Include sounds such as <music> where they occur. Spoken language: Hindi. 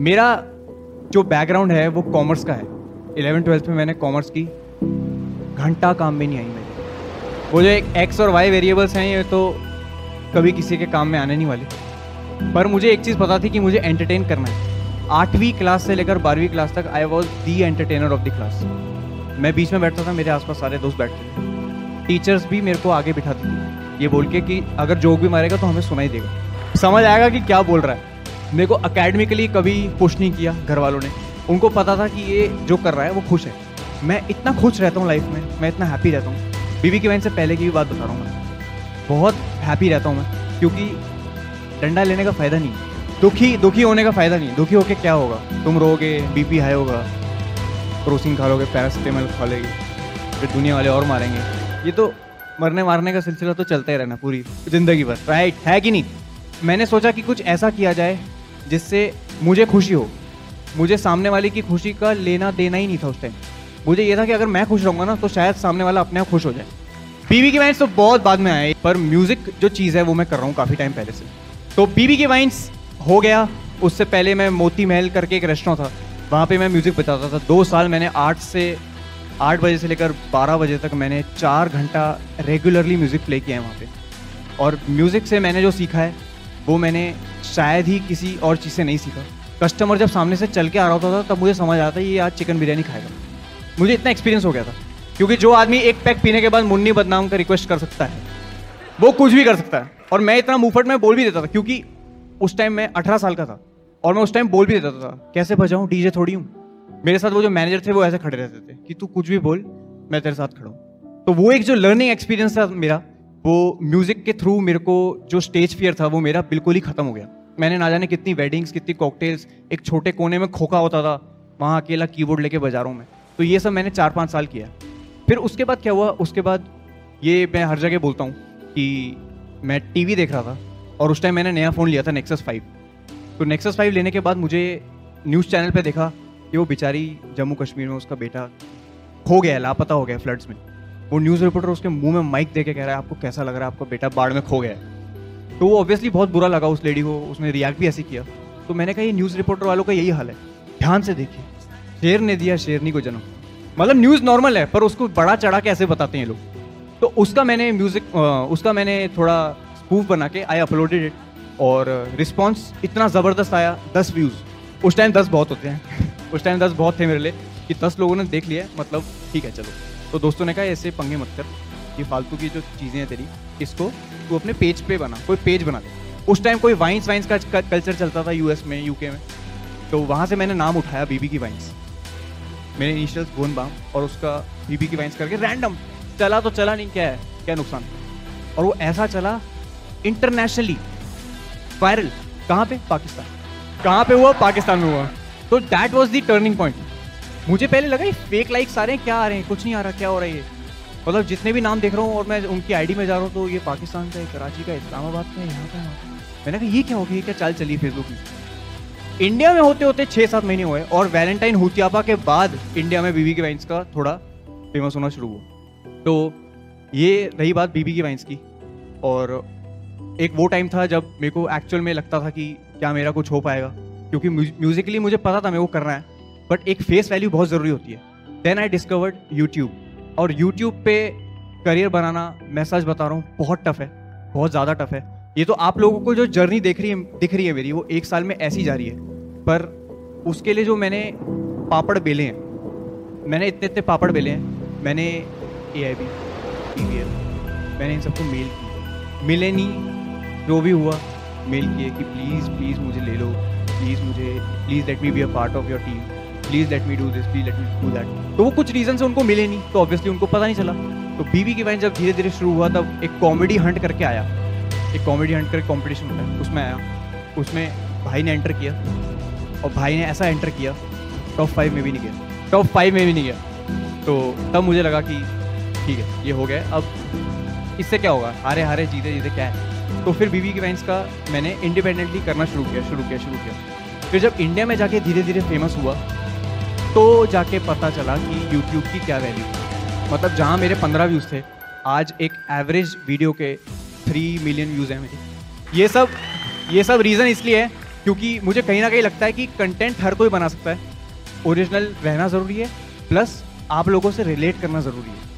मेरा जो बैकग्राउंड है, वो कॉमर्स का है। इलेवन ट्वेल्थ में मैंने कॉमर्स की। घंटा काम में नहीं आई मेरे वो जो एक एक्स और वाई वेरिएबल्स हैं, ये तो कभी किसी के काम में आने नहीं वाले। पर मुझे एक चीज़ पता थी कि मुझे एंटरटेन करना है। आठवीं क्लास से लेकर बारहवीं क्लास तक I was the entertainer of the class मैं बीच में बैठता था, मेरे आसपास सारे दोस्त बैठते थे। टीचर्स भी मेरे को आगे बिठाती थी। ये बोल के कि अगर जोक भी मारेगा तो हमें सुनाई देगा। समझ आएगा कि क्या बोल रहा है। मेरे को अकेडमिकली कभी पुश नहीं किया घर वालों ने। उनको पता था कि ये जो कर रहा है, वो खुश है। मैं इतना खुश रहता हूँ लाइफ में, मैं इतना हैप्पी रहता हूँ। बीबी की बहन से पहले की भी बात बता रहा हूँ मैं। बहुत हैप्पी रहता हूँ मैं, क्योंकि डंडा लेने का फ़ायदा नहीं दुखी दुखी होने का फ़ायदा नहीं दुखी होके क्या होगा? तुम रोगे बीपी हाई होगा क्रोसिन खा लोगे पैरासिटामल खा लेगे, फिर दुनिया वाले और मारेंगे। ये तो मरने मारने का सिलसिला तो चलता ही रहना पूरी ज़िंदगी भर। राइट है कि नहीं? मैंने सोचा कि कुछ ऐसा किया जाए जिससे मुझे खुशी हो। मुझे सामने वाले की खुशी का लेना देना ही नहीं था उस टाइम मुझे ये था कि अगर मैं खुश रहूँगा ना तो शायद सामने वाला अपने आप खुश हो जाए। बीबी की वाइन्स तो बहुत बाद में आए, पर म्यूज़िक जो चीज़ है वो मैं कर रहा हूँ काफ़ी टाइम पहले से। तो बीबी की वाइन्स हो गया। उससे पहले मैं मोती महल करके एक रेस्टोरेंट था। वहाँ पे मैं म्यूज़िक बजाता था। दो साल मैंने आठ से, आठ बजे से लेकर बारह बजे तक मैंने चार घंटा रेगुलरली म्यूज़िक प्ले किया है वहाँ पे। और म्यूज़िक से मैंने जो सीखा है, वो मैंने शायद ही किसी और चीज़ से नहीं सीखा। कस्टमर जब सामने से चल के आ रहा होता था, तब मुझे समझ आता ये आज चिकन बिरयानी खाएगा। मुझे इतना एक्सपीरियंस हो गया था, क्योंकि जो आदमी एक पैक पीने के बाद मुन्नी बदनाम का रिक्वेस्ट कर सकता है, वो कुछ भी कर सकता है। और मैं इतना मुंहफट में बोल भी देता था, क्योंकि उस टाइम मैं अठारह साल का था, और मैं उस टाइम बोल भी देता था, कैसे बजाऊँ? डीजे थोड़ी हूँ। मेरे साथ वो जो मैनेजर थे, वो ऐसे खड़े रहते थे कि, तू कुछ भी बोल, मैं तेरे साथ खड़ा हूँ। तो वो एक जो लर्निंग एक्सपीरियंस था मेरा, वो म्यूज़िक के थ्रू मेरे को जो स्टेज फियर था, वो मेरा बिल्कुल ही खत्म हो गया। मैंने ना जाने कितनी वेडिंग्स कितनी कॉकटेल्स एक छोटे कोने में खोखा होता था, वहाँ अकेला कीबोर्ड लेके बजा रहा हूँ मैं। तो ये सब मैंने चार पाँच साल किया। फिर उसके बाद क्या हुआ? उसके बाद ये मैं हर जगह बोलता हूँ कि मैं टीवी देख रहा था और उस टाइम मैंने नया फ़ोन लिया था नेक्सस फाइव तो नेक्सस फाइव लेने के बाद मुझे न्यूज़ चैनल पे देखा कि वो बेचारी जम्मू कश्मीर में उसका बेटा खो गया लापता हो गया फ्लड्स में। वो न्यूज़ रिपोर्टर उसके मुँह में माइक दे के कह रहा है, आपको कैसा लग रहा है? आपका बेटा बाढ़ में खो गया है। तो वो ऑब्वियसली बहुत बुरा लगा उस लेडी को, उसने रिएक्ट भी ऐसे किया। तो मैंने कहा, ये न्यूज़ रिपोर्टर वालों का यही हाल है। ध्यान से देखिए। शेर ने दिया, शेरनी को जन्म। मतलब न्यूज़ नॉर्मल है, पर उसको बड़ा चढ़ा के ऐसे बताते हैं लोग। तो उसका मैंने म्यूज़िक उसका मैंने थोड़ा स्पूफ बना के आई अपलोडेड इट और रिस्पॉन्स इतना ज़बरदस्त आया, दस व्यूज़ उस टाइम दस बहुत होते हैं। <laughs> उस टाइम दस बहुत थे मेरे लिए, कि दस लोगों ने देख लिया मतलब ठीक है, चलो। तो दोस्तों ने कहा, ऐसे पंगे मत कर। ये फालतू की जो चीज़ें हैं तेरी, इसको तू अपने पेज पे बना, कोई पेज बना दे। उस टाइम कोई वाइन्स वाइन्स का कल्चर चलता था यूएस में यूके में तो वहाँ से मैंने नाम उठाया बीबी की वाइन्स मेरे इनिशियल्स बोन बाम और उसका बीबी की वाइन्स करके रैंडम चला तो चला नहीं, क्या है, क्या नुकसान? और वो ऐसा चला इंटरनेशनली वायरल कहाँ पे? पाकिस्तान। कहाँ पे हुआ? पाकिस्तान में हुआ। तो that was the turning point मुझे पहले लगा ये फेक लाइक्स आ रहे हैं, क्या आ रहे हैं? कुछ नहीं आ रहा, क्या हो रहा है ये? मतलब जितने भी नाम देख रहा हूँ और मैं उनकी आईडी में जा रहा हूँ तो ये पाकिस्तान का है कराची का, इस्लामाबाद का, यहाँ का। मैंने कहा, ये क्या हो गया? क्या चाल चली फेसबुक में? इंडिया में होते होते छः सात महीने हुए और वैलेंटाइन हुतियापा के बाद इंडिया में बीबी के वाइन्स का थोड़ा फ़ेमस होना शुरू हुआ। तो ये रही बात बीबी की वाइन्स की और एक वो टाइम था जब मेरे को एक्चुअल में लगता था कि क्या मेरा कुछ हो पाएगा। क्योंकि म्यूजिकली मुझे पता था मेरे को करना है बट एक फेस वैल्यू बहुत ज़रूरी होती है। देन आई डिस्कवर्ड यूट्यूब और यूट्यूब पे करियर बनाना मैं सच बता रहा हूँ, बहुत टफ है, बहुत ज़्यादा टफ है। ये तो आप लोगों को जो जर्नी देख रही है, दिख रही है मेरी, वो एक साल में ऐसी जा रही है। पर उसके लिए जो मैंने पापड़ बेले हैं, मैंने इतने इतने पापड़ बेले हैं, मैंने ए आई बी मैंने इन सबको मेल किया। मिले नहीं, जो भी हुआ मेल किए कि प्लीज़ प्लीज़ मुझे ले लो प्लीज़ मुझे please let me be a part of your team please let me do this please let me do that तो वो कुछ रीजन से उनको मिले नहीं तो ऑब्वियसली उनको पता नहीं चला। तो बीबी की वाइन जब धीरे धीरे शुरू हुआ, तब एक कॉमेडी हंट करके आया। एक कॉमेडी हंट करके कॉम्पिटिशन होता है। उसमें आया। उसमें भाई ने एंटर किया। और भाई ने ऐसा एंटर किया। टॉप फाइव में भी नहीं गया। टॉप फाइव में भी नहीं गया। तो तब मुझे लगा कि ठीक है, ये हो गया। अब इससे क्या होगा? हारे हारे जीते जीते क्या है? तो फिर बीबी की वाइन्स का मैंने इंडिपेंडेंटली करना शुरू किया शुरू किया शुरू किया। फिर जब इंडिया में जाके धीरे धीरे फ़ेमस हुआ तो जाके पता चला कि यूट्यूब की क्या वैल्यू मतलब जहाँ मेरे पंद्रह व्यूज़ थे, आज एक एवरेज वीडियो के थ्री मिलियन व्यूज़ हैं मेरे। ये सब ये सब रीज़न इसलिए है क्योंकि मुझे कहीं ना कहीं लगता है कि कंटेंट हर कोई बना सकता है। ओरिजिनल रहना ज़रूरी है प्लस आप लोगों से रिलेट करना ज़रूरी है।